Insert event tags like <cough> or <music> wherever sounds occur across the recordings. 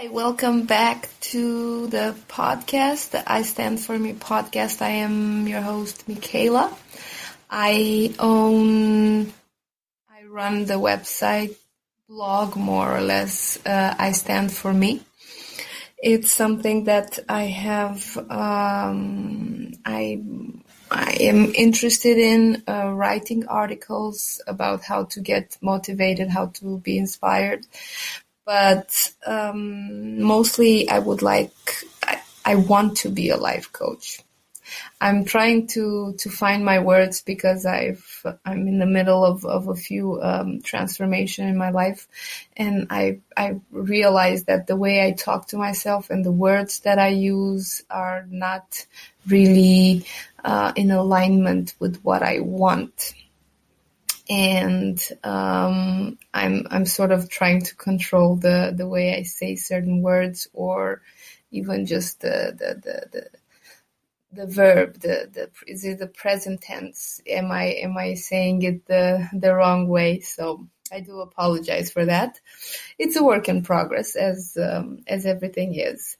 Hi, welcome back to the podcast, I Stand For Me podcast. I am your host, Michaela. I own, I run the website blog more or less, uh, I Stand For Me. It's something that I have, um, I, I am interested in uh, writing articles about how to get motivated, how to be inspired, but um, mostly I would like I, I want to be a life coach. I'm trying to to find my words because I've I'm in the middle of, of a few um, transformation in my life, and I I realize that the way I talk to myself and the words that I use are not really uh, in alignment with what I want and um, I'm I'm sort of trying to control the the way I say certain words or even just the the the, the the verb the the is it the present tense? Am i am i saying it the the wrong way? So i do apologize for that. It's a work in progress as um, as everything is.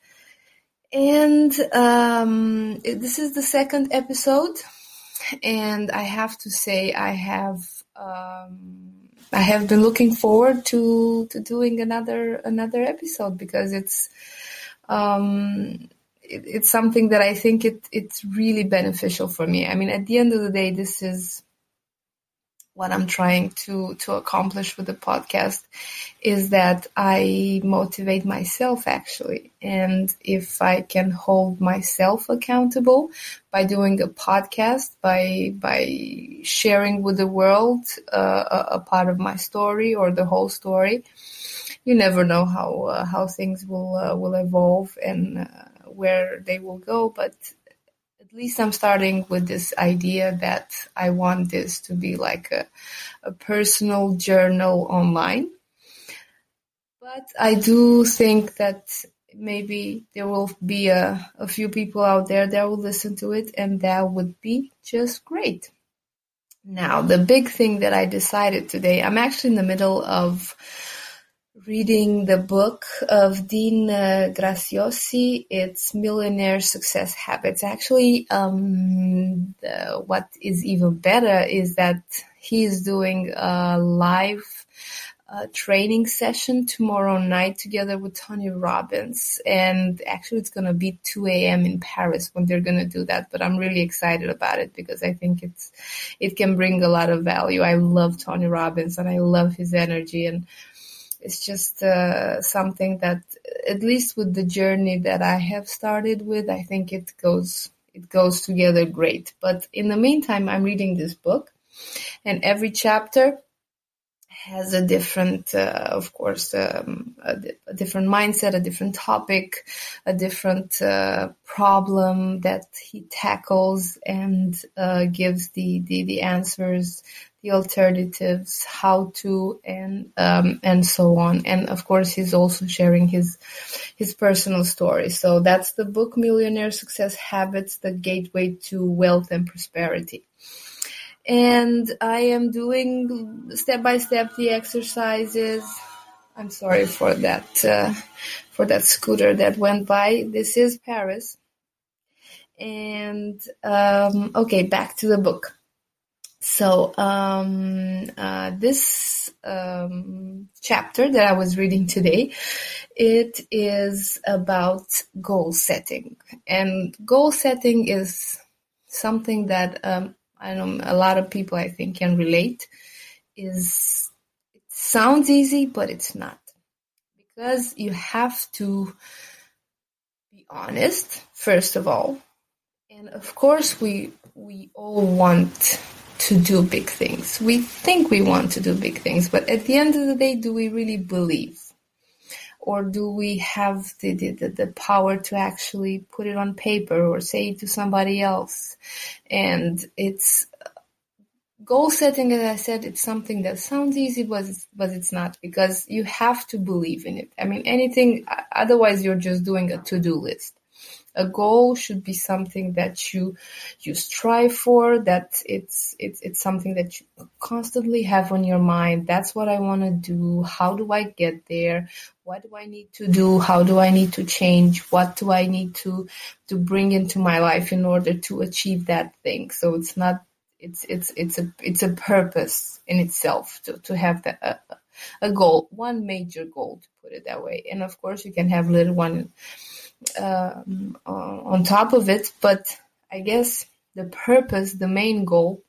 And um, this is the second episode. And i have to say i have um, I have been looking forward to to doing another another episode because it's um, it, it's something that I think it it's really beneficial for me. I mean, at the end of the day, this is what I'm trying to to accomplish with the podcast is that I motivate myself actually. And if I can hold myself accountable by doing a podcast, by by sharing with the world uh, a, a, part of my story or the whole story, you never know how uh, how things will uh, will evolve and uh, where they will go. But at least I'm starting with this idea that I want this to be like a, a personal journal online. But I do think that maybe there will be a, a few people out there that will listen to it and that would be just great. Now, the big thing that I decided today, I'm actually in the middle of reading the book of Dean uh, Graziosi. It's Millionaire Success Habits. Actually, um, the, what is even better is that he's doing a live uh, training session tomorrow night together with Tony Robbins. And actually, it's going to be 2 a.m. in Paris when they're going to do that. But I'm really excited about it because I think it's it can bring a lot of value. I love Tony Robbins and I love his energy and it's just uh, something that, at least with the journey that I have started with, I think it goes it goes together great. But in the meantime, I'm reading this book, and every chapter has a different, uh, of course, um, a, a, different mindset, a different topic, a different uh, problem that he tackles and uh, gives the, the, the answers the alternatives, how to, and um, and so on. And of course, he's also sharing his his personal story. So that's the book, Millionaire Success Habits: The Gateway to Wealth and Prosperity. And I am doing step by step the exercises. I'm sorry for that uh, for that scooter that went by. This is Paris. And um, okay, back to the book. So um, uh, this um, chapter that I was reading today, it is about goal setting, and goal setting is something that um, I know a lot of people I think can relate. Is it sounds easy, but it's not because you have to be honest first of all, and of course we we all want to do big things. We think we want to do big things, but at the end of the day, do we really believe? Or do we have the, the, the power to actually put it on paper or say it to somebody else? And it's goal setting, as I said, it's something that sounds easy, but it's, but it's not because you have to believe in it. I mean, anything, otherwise you're just doing a to-do list. A goal should be something that you you strive for that it's it's it's something that you constantly have on your mind. That's what i want to do. How do i get there? What do i need to do? How do i need to change? What do i need to to bring into my life in order to achieve that thing? So it's not it's it's it's a it's a purpose in itself to to have the, a, a goal one major goal to put it that way. And of course you can have little one um, on top of it. But I guess the purpose, the main goal,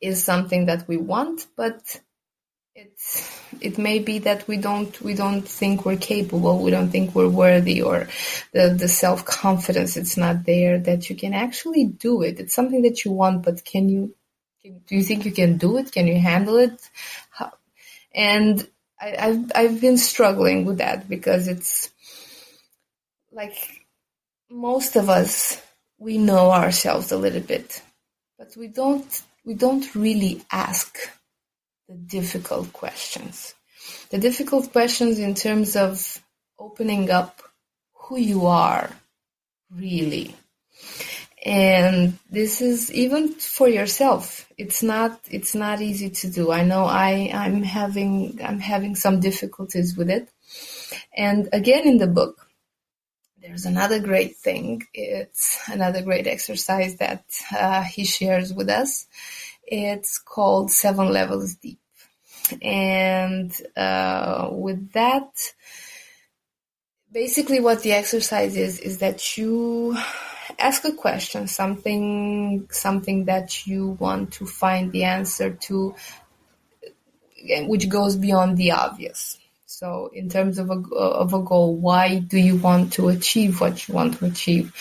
is something that we want, but it's it may be that we don't we don't think we're capable, we don't think we're worthy, or the the self confidence it's not there that you can actually do it. It's something that you want, but can you? Can, do you think you can do it? Can you handle it? How, and I, I've I've been struggling with that because it's like most of us, we know ourselves a little bit, but we don't we don't really ask the difficult questions. The difficult questions in terms of opening up who you are really. And this is even for yourself. It's not it's not easy to do. I know I I'm having I'm having some difficulties with it. And again in the book there's another great thing. It's another great exercise that uh, he shares with us. It's called Seven Levels Deep. And uh, with that, basically what the exercise is, is that you ask a question, something, something that you want to find the answer to, which goes beyond the obvious. So in terms of a, of a goal, why do you want to achieve what you want to achieve?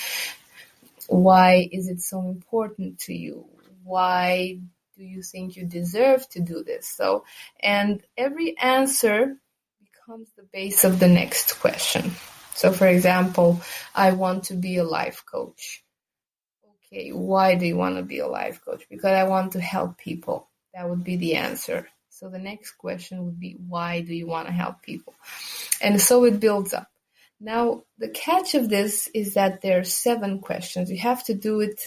Why is it so important to you? Why do you think you deserve to do this? So, and every answer becomes the base of the next question. So for example, I want to be a life coach. Okay, why do you want to be a life coach? Because I want to help people. That would be the answer. So the next question would be, why do you want to help people? And so it builds up. Now, the catch of this is that there are seven questions. You have to do it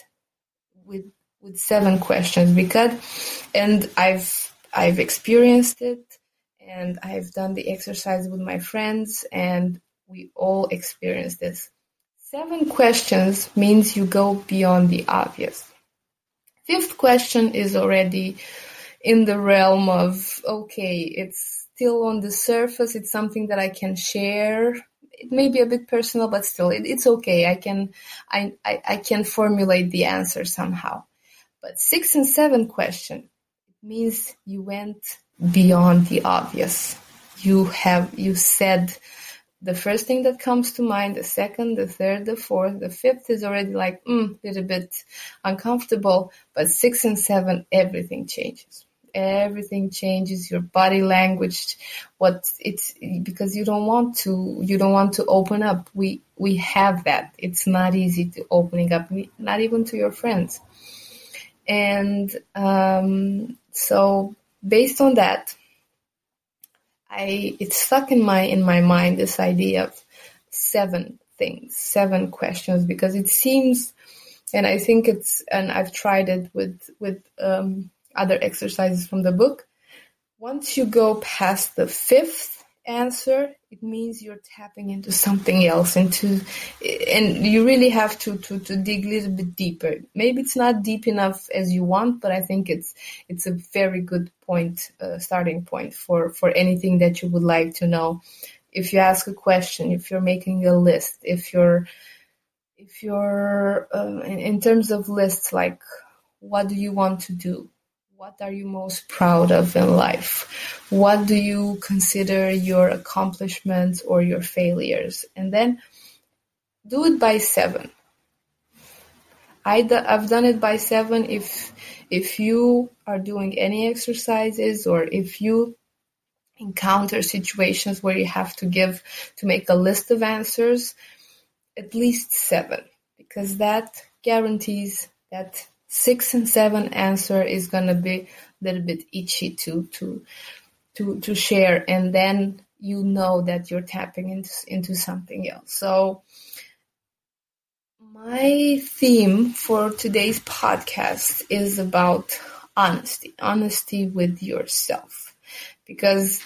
with with seven questions because and I've I've experienced it and I've done the exercise with my friends and we all experience this. Seven questions means you go beyond the obvious. Fifth question is already in the realm of okay, it's still on the surface. It's something that I can share. It may be a bit personal, but still, it, it's okay. I can, I, I, I can formulate the answer somehow. But six and seven question, it means you went beyond the obvious. You have, you said the first thing that comes to mind, the second, the third, the fourth, the fifth is already like, mm, a little bit uncomfortable, but six and seven, everything changes everything changes your body language what it's because you don't want to you don't want to open up. We we have that. It's not easy to opening up not even to your friends. And um, so based on that i it's stuck in my in my mind this idea of seven things seven questions because it seems and i think it's and i've tried it with with um, other exercises from the book. Once you go past the fifth answer, it means you're tapping into something else, into, and you really have to, to, to dig a little bit deeper. Maybe it's not deep enough as you want, but I think it's, it's a very good point, uh, starting point for, for anything that you would like to know. If you ask a question, if you're making a list, if you're, if you're, uh, in, in terms of lists, like, what do you want to do? What are you most proud of in life? What do you consider your accomplishments or your failures? And then do it by seven. I d- I've done it by seven. If if you are doing any exercises or if you encounter situations where you have to give to make a list of answers, at least seven, because that guarantees that six and seven answer is gonna be a little bit itchy to to to to share, and then you know that you're tapping into into something else. So My theme for today's podcast is about honesty, honesty with yourself. Because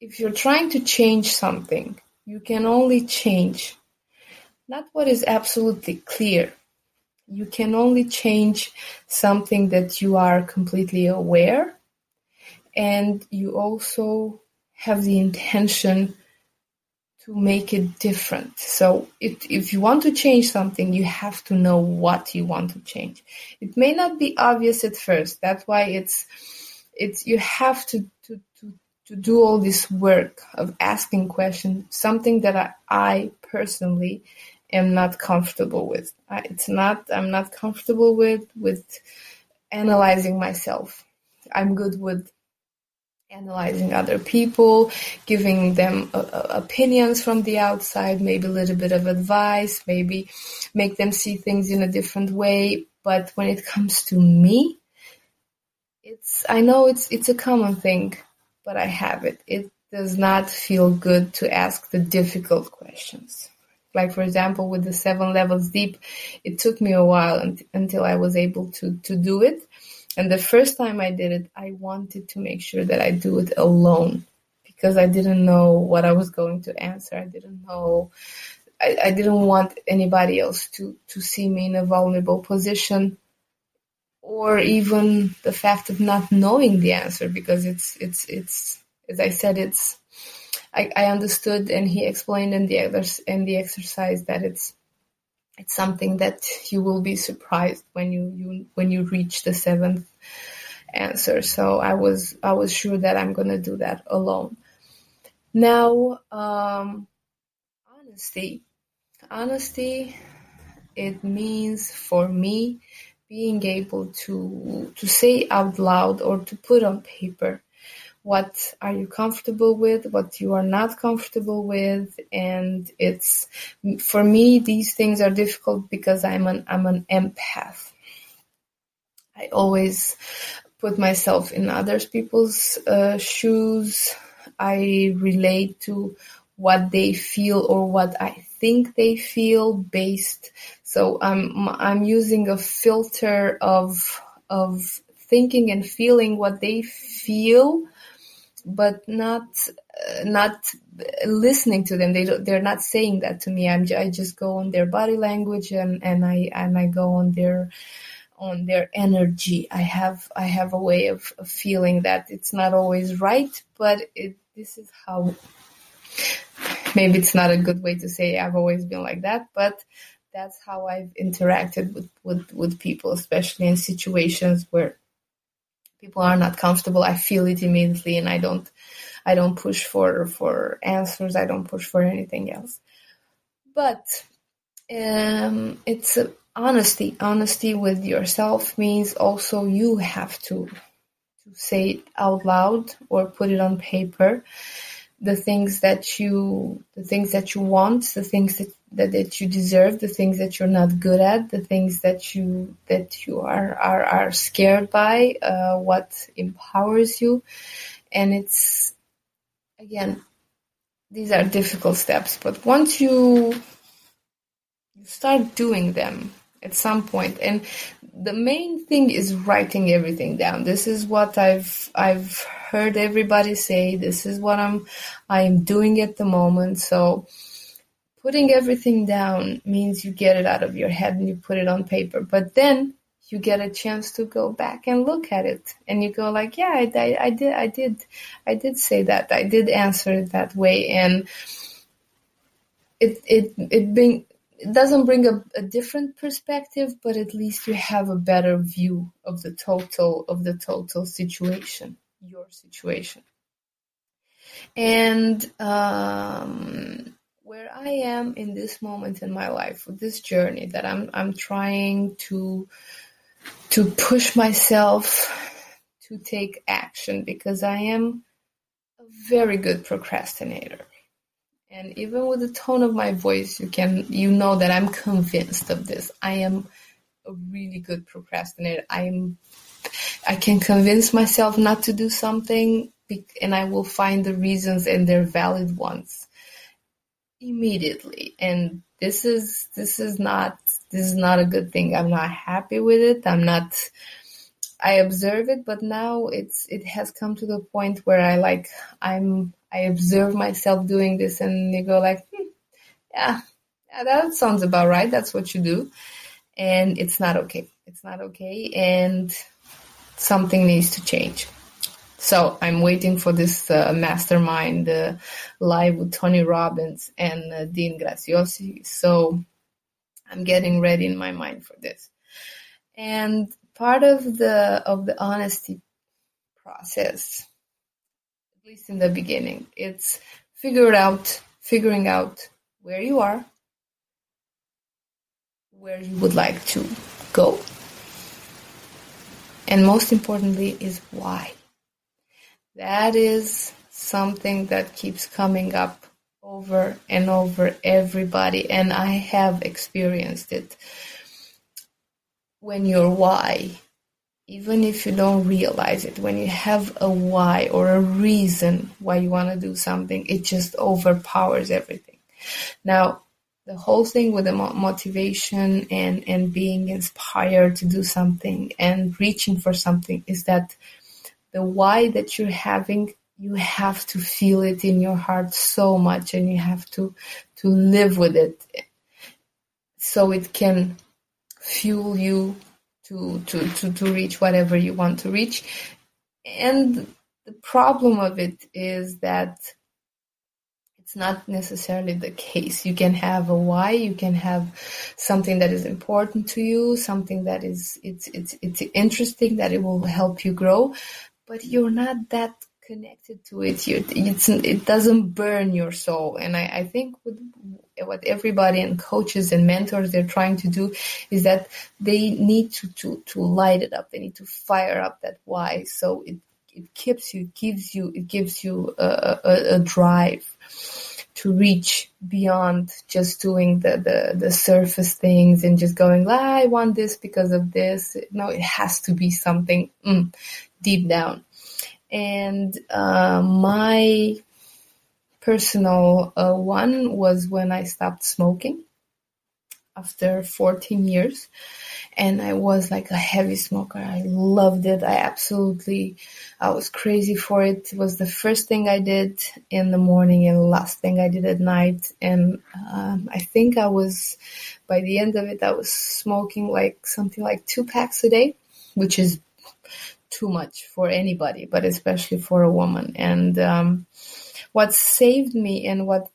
if you're trying to change something, you can only change not what is absolutely clear. You can only change something that you are completely aware and you also have the intention to make it different. So if, if you want to change something, you have to know what you want to change. It may not be obvious at first. That's why it's, it's, you have to, to, to, to do all this work of asking questions, something that I, I personally am not comfortable with. It's not, I'm not comfortable with, with analyzing myself. I'm good with analyzing other people, giving them uh, uh, opinions from the outside, maybe a little bit of advice, maybe make them see things in a different way. But when it <laughs> comes to me, it's I know it's it's a common thing, but I have it. It does not feel good to ask the difficult questions. Like for example, with the seven levels deep, it took me a while until I was able to to do it and the first time I did it, I wanted to make sure that I do it alone because I didn't know what I was going to answer. I didn't know, I, I didn't want anybody else to, to see me in a vulnerable position or even the fact of not knowing the answer because it's, it's, it's, as I said, it's, I, I understood and he explained in the others in the exercise that it's it's something that you will be surprised when you, you when you reach the seventh answer. So I was I was sure that I'm gonna do that alone. Now, um, honesty, honesty, it means for me being able to to say out loud or to put on paper what are you comfortable with, what you are not comfortable with, and it's for me these things are difficult because I'm an I'm an empath. I always put myself in other people's uh, shoes. I relate to what they feel or what I think they feel based. So I'm I'm using a filter of of thinking and feeling what they feel but not uh, not listening to them. They they're not saying that to me. I'm I just go on their body language and and I and I go on their on their energy. I have I have a way of, of feeling that it's not always right, but it this is how. Maybe it's not a good way to say I've always been like that, but that's how I've interacted with, with, with people, especially in situations where people are not comfortable, I feel it immediately and I don't I don't push for for answers, I don't push for anything else. But um, it's uh, honesty. Honesty with yourself means also you have to to say it out loud or put it on paper the things that you the things that you want the things that, that, that you deserve the things that you're not good at the things that you that you are are, are scared by uh, what empowers you. And it's again these are difficult steps but once you you start doing them at some point and the main thing is writing everything down. This is what i've i've heard everybody say. This is what i'm i'm doing at the moment. So putting everything down means you get it out of your head and you put it on paper but then you get a chance to go back and look at it and you go like yeah i, I, I did i did i did say that i did answer it that way and it it it being it doesn't bring a, a, different perspective, but at least you have a better view of the total of the total situation, your situation. And um, where I am in this moment in my life, with this journey that I'm I'm trying to to push myself to take action because I am a very good procrastinator. And even with the tone of my voice, you can you know that I'm convinced of this. I am a really good procrastinator. I am I can convince myself not to do something and I will find the reasons and they're valid ones. Immediately. And this is this is not this is not a good thing. I'm not happy with it. I'm not i observe it but now it's it has come to the point where i like i'm i observe myself doing this and you go like hmm, yeah yeah that sounds about right. That's what you do. And it's not okay. It's not okay. And something needs to change so I'm waiting for this uh, mastermind uh, live with Tony Robbins and uh, Dean Graziosi. So I'm getting ready in my mind for this. And part of the of the honesty process, at least in the beginning, it's figure out figuring out where you are, where you would like to go, and most importantly is why that is something that keeps coming up over and over everybody and I have experienced it. When your why, even if you don't realize it, when you have a why or a reason why you want to do something, it just overpowers everything. Now, the whole thing with the motivation and, and being inspired to do something and reaching for something is that the why that you're having you have to feel it in your heart so much and you have to to live with it. So it can fuel you to to to, to reach whatever you want to reach. And the problem of it is that it's not necessarily the case. You can have a why, you can have something that is important to you, something that is it's it's it's interesting that it will help you grow, but you're not that connected to it. You, it doesn't burn your soul. And I, I think with, what everybody and coaches and mentors they're trying to do is that they need to, to, to light it up. They need to fire up that why. So it, it keeps you, gives you, it gives you a, a, a drive to reach beyond just doing the, the, the surface things and just going, ah, I want this because of this. No, it has to be something mm, deep down. And uh, my personal uh, one was when I stopped smoking after 14 years and I was like a heavy smoker. I loved it. I absolutely, I was crazy for it. It was the first thing I did in the morning and the last thing I did at night. And um, I think I was, by the end of it, I was smoking like something like two packs a day, which is too much for anybody, but especially for a woman. And um, what saved me and what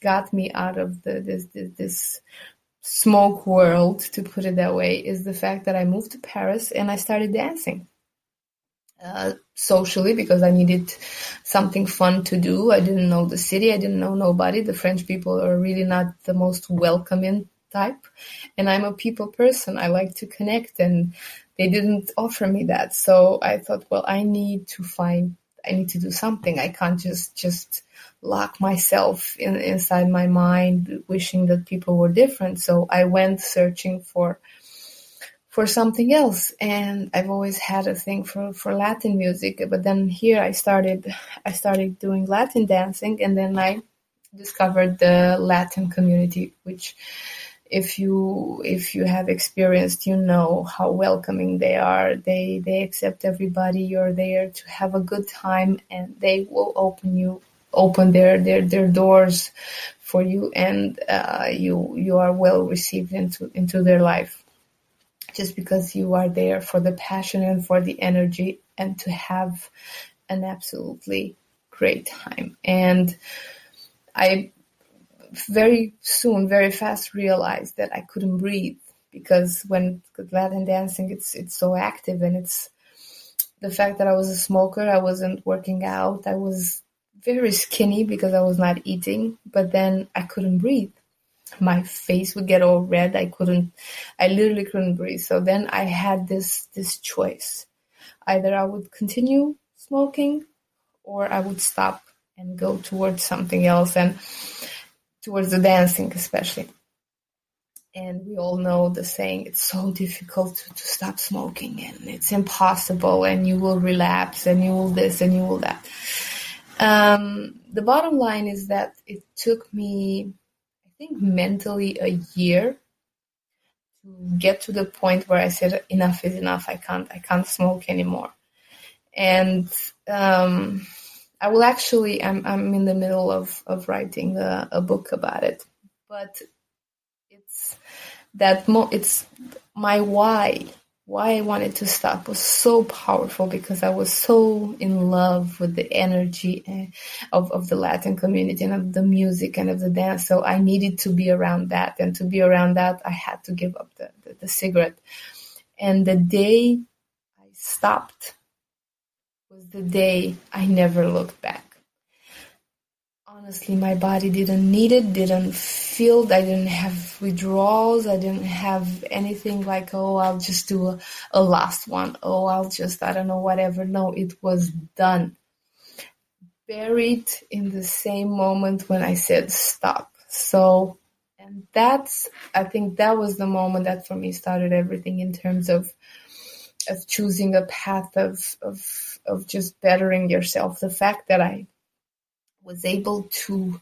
got me out of the, this, this, this smoke world, to put it that way, is the fact that I moved to Paris and I started dancing. Uh, socially because I needed something fun to do. I didn't know the city. I didn't know nobody. The French people are really not the most welcoming type. And I'm a people person. I like to connect and they didn't offer me that. So I thought, well, I need to find, I need to do something. I can't just, just lock myself in, inside my mind, wishing that people were different. So I went searching for, for something else. And I've always had a thing for, for Latin music. But then here I started, I started doing Latin dancing and then I discovered the Latin community, which if you if you have experienced you know how welcoming they are. They they accept everybody. You're there to have a good time and they will open you open their their their doors for you and uh, you you are well received into into their life. Just because you are there for the passion and for the energy and to have an absolutely great time. And I very soon, very fast realized that I couldn't breathe because when Latin dancing, it's it's so active and it's the fact that I was a smoker, I wasn't working out, I was very skinny because I was not eating, but then I couldn't breathe. My face would get all red. I couldn't, I literally couldn't breathe. So then I had this, this choice. Either I would continue smoking or I would stop and go towards something else. And towards the dancing especially. And we all know the saying, it's so difficult to, to stop smoking and it's impossible and you will relapse and you will this and you will that. um, the bottom line is that it took me, I think, mentally a year to get to the point where I said enough is enough. I can't I can't smoke anymore. And um, I will actually I'm I'm in the middle of of writing a, a book about it, but it's that mo- it's my why why I wanted to stop was so powerful because I was so in love with the energy eh, of, of the Latin community and of the music and of the dance. So I needed to be around that. And to be around that, I had to give up the, the, the cigarette. And the day I stopped was the day I never looked back. Honestly my body didn't need it didn't feel i didn't have withdrawals i didn't have anything like oh i'll just do a, a last one. Oh i'll just i don't know whatever. No it was done. Buried in the same moment when i said stop. So and that's i think that was the moment that for me started everything in terms of of choosing a path of of of just bettering yourself the fact that i was able to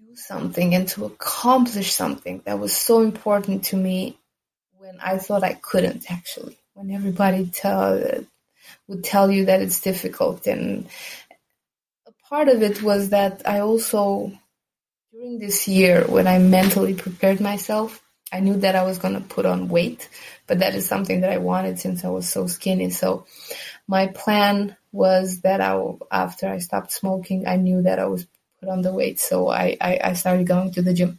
do something and to accomplish something that was so important to me when I thought I couldn't actually. When everybody tell would tell you that it's difficult and a part of it was that I also during this year when I mentally prepared myself I knew that I was going to put on weight, but that is something that I wanted since I was so skinny. So my plan was that I, after I stopped smoking, I knew that I was put on the weight. So I, I, I started going to the gym.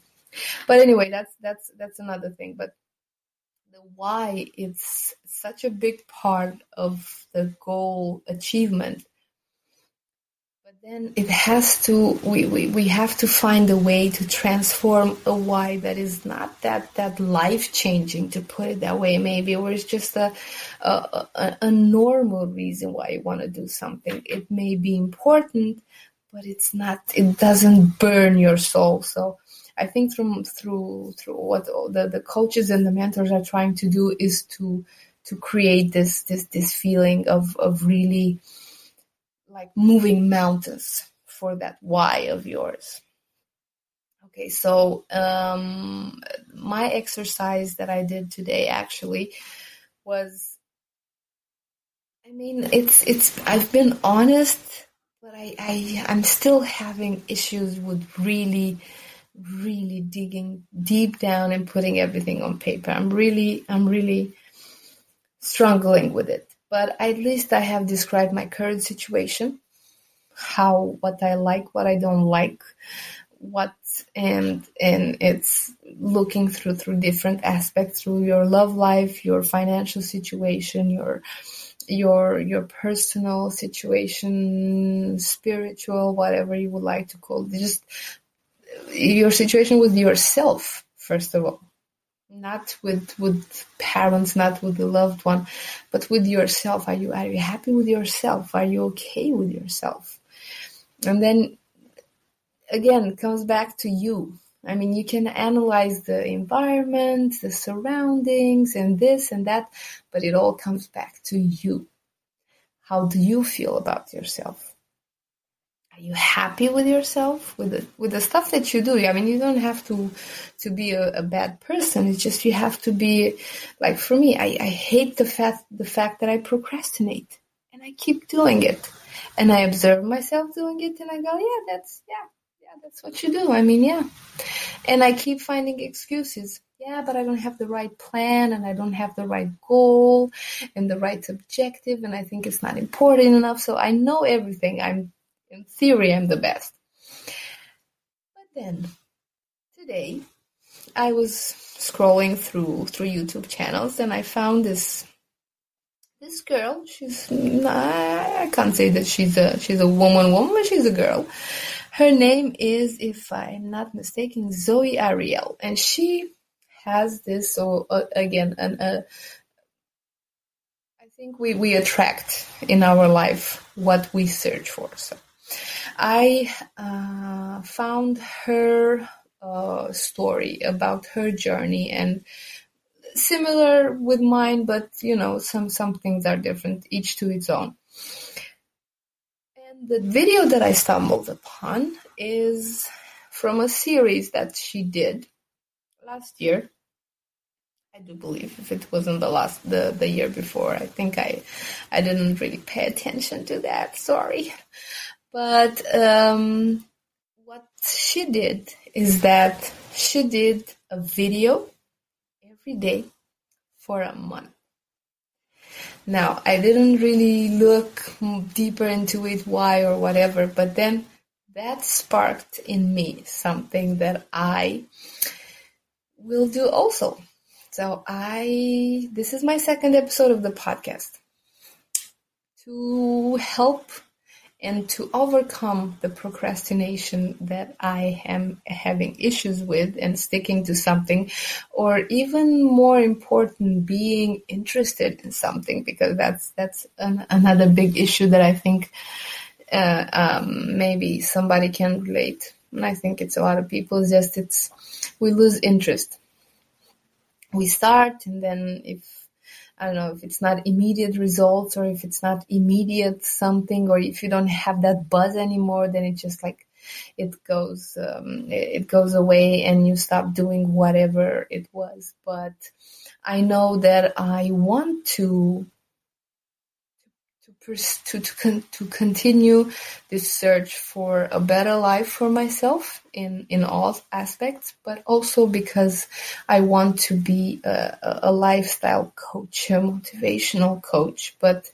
But anyway, that's, that's, that's another thing. But the why it's such a big part of the goal achievement then it has to we, we, we have to find a way to transform a why that is not that that life changing to put it that way. Maybe or it's just a a, a, a normal reason why you want to do something. It may be important but it's not it doesn't burn your soul. So i think through through through what the, the coaches and the mentors are trying to do is to to create this this this feeling of of really like moving mountains for that why of yours. Okay, so um, my exercise that I did today actually was, I mean, it's it's. I've been honest, but I, I I'm still having issues with really, really digging deep down and putting everything on paper. I'm really I'm really struggling with it but at least I have described my current situation, how what I like, what I don't like, what and and it's looking through through different aspects through your love life, your financial situation, your your your personal situation, spiritual, whatever you would like to call it. Just your situation with yourself, first of all not with with parents not with the loved one but with yourself. Are you are you happy with yourself? Are you okay with yourself? And then again it comes back to you. I mean you can analyze the environment the surroundings and this and that but it all comes back to you. How do you feel about yourself are you happy with yourself? With the with the stuff that you do? I mean you don't have to to be a, a bad person. It's just you have to be like for me I, I hate the fact the fact that i procrastinate and i keep doing it. And i observe myself doing it and i go yeah that's yeah yeah that's what you do. I mean yeah. And i keep finding excuses. Yeah, but I don't have the right plan and I don't have the right goal and the right objective and I think it's not important enough. So I know everything. I'm in theory, I'm the best. But then, today, I was scrolling through through YouTube channels and I found this this girl. She's I can't say that she's a she's a woman woman, but she's a girl. Her name is, if I'm not mistaken, Zoe Ariel, and she has this. So uh, again, an, uh, I think we we attract in our life what we search for. So I uh, found her uh, story about her journey and similar with mine, but you know, some some things are different, each to its own. And the video that I stumbled upon is from a series that she did last year. I do believe if it wasn't the last the, the year before. I think I I didn't really pay attention to that. Sorry. But um, what she did is that she did a video every day for a month. Now, I didn't really look deeper into it, why or whatever, but then that sparked in me something that I will do also. So I, this is my second episode of the podcast to help and to overcome the procrastination that I am having issues with and sticking to something, or even more important, being interested in something, because that's that's an, another big issue that I think uh, um, maybe somebody can relate. And I think it's a lot of people. It's just it's we lose interest. We start, and then if I don't know if it's not immediate results or if it's not immediate something or if you don't have that buzz anymore, then it just like it goes um, it goes away and you stop doing whatever it was. But I know that I want to to to, con- to continue this search for a better life for myself in in all aspects, but also because I want to be a, a lifestyle coach, a motivational coach. But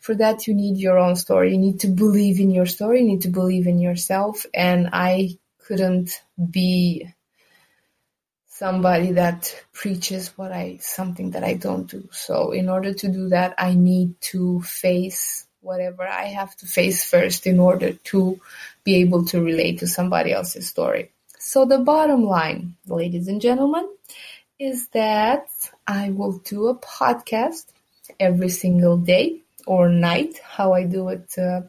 for that, you need your own story. You need to believe in your story. You need to believe in yourself. And I couldn't be somebody that preaches what I something that I don't do. So in order to do that, I need to face whatever I have to face first in order to be able to relate to somebody else's story. So the bottom line, ladies and gentlemen, is that I will do a podcast every single day or night, how I do it uh,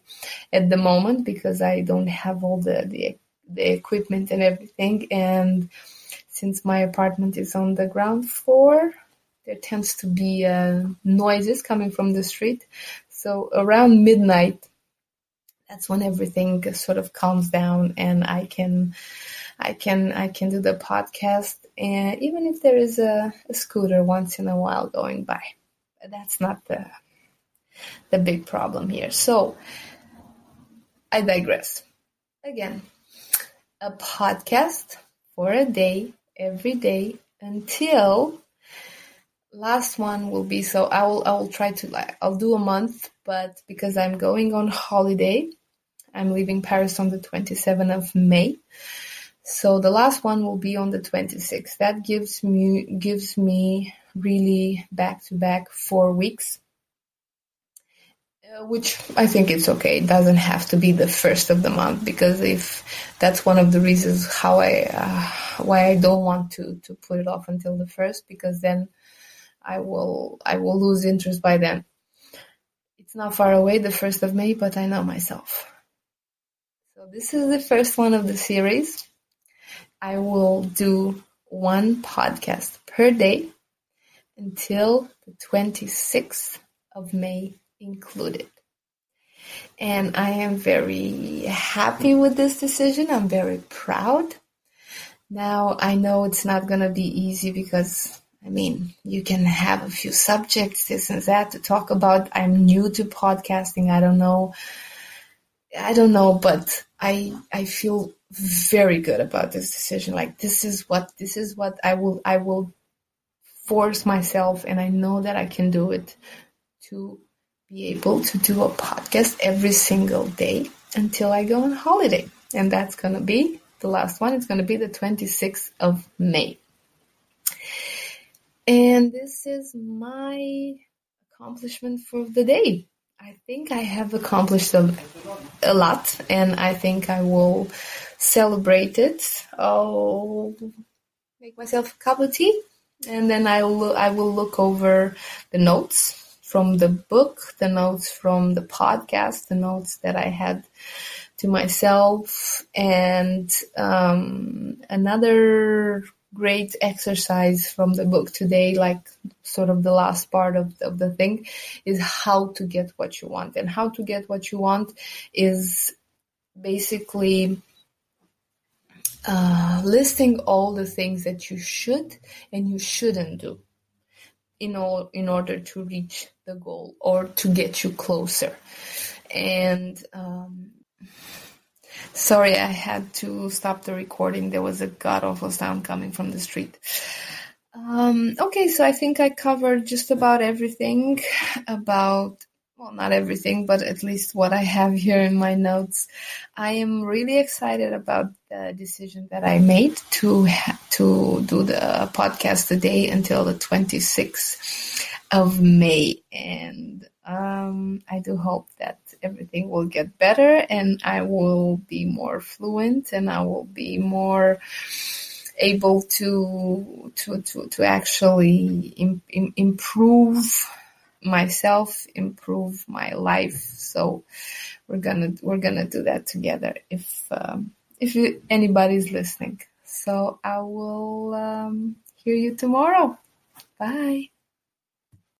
at the moment because I don't have all the, the the equipment and everything and since my apartment is on the ground floor, there tends to be uh, noises coming from the street. So around midnight, that's when everything sort of calms down and I can, I can, I can do the podcast. And even if there is a, a scooter once in a while going by, that's not the, the big problem here. So I digress. Again, a podcast for a day every day until last one will be so I will I will try to I'll do a month, but because I'm going on holiday, I'm leaving Paris on the 27th of May. So the last one will be on the 26th. That gives me gives me really back to back 4 weeks uh, which I think it's okay. It doesn't have to be the first of the month because if that's one of the reasons how I uh, why I don't want to to put it off until the first because then I will I will lose interest by then. It's not far away, the first of May, but I know myself. So this is the first one of the series. I will do one podcast per day until the 26th of May included. And I am very happy with this decision. I'm very proud. Now I know it's not going to be easy because I mean, you can have a few subjects, this and that to talk about. I'm new to podcasting. I don't know. I don't know, but I, I feel very good about this decision. Like this is what, this is what I will, I will force myself and I know that I can do it to be able to do a podcast every single day until I go on holiday. And that's going to be the last one. It's going to be the 26th of May. And this is my accomplishment for the day. I think I have accomplished a, a lot and I think I will celebrate it. I'll make myself a cup of tea and then I will, I will look over the notes from the book, the notes from the podcast, the notes that I had to myself, and um, another great exercise from the book today, like sort of the last part of, of the thing, is how to get what you want. And how to get what you want is basically uh, listing all the things that you should and you shouldn't do in all in order to reach the goal or to get you closer. And um, sorry, I had to stop the recording. There was a god awful sound coming from the street. Um, okay, so I think I covered just about everything about well, not everything, but at least what I have here in my notes. I am really excited about the decision that I made to ha- to do the podcast today until the 26th of May, and um, I do hope that everything will get better, and I will be more fluent, and I will be more able to to to to actually Im- Im- improve myself, improve my life. So we're gonna we're gonna do that together if um, if you, anybody's listening. So I will um, hear you tomorrow. Bye.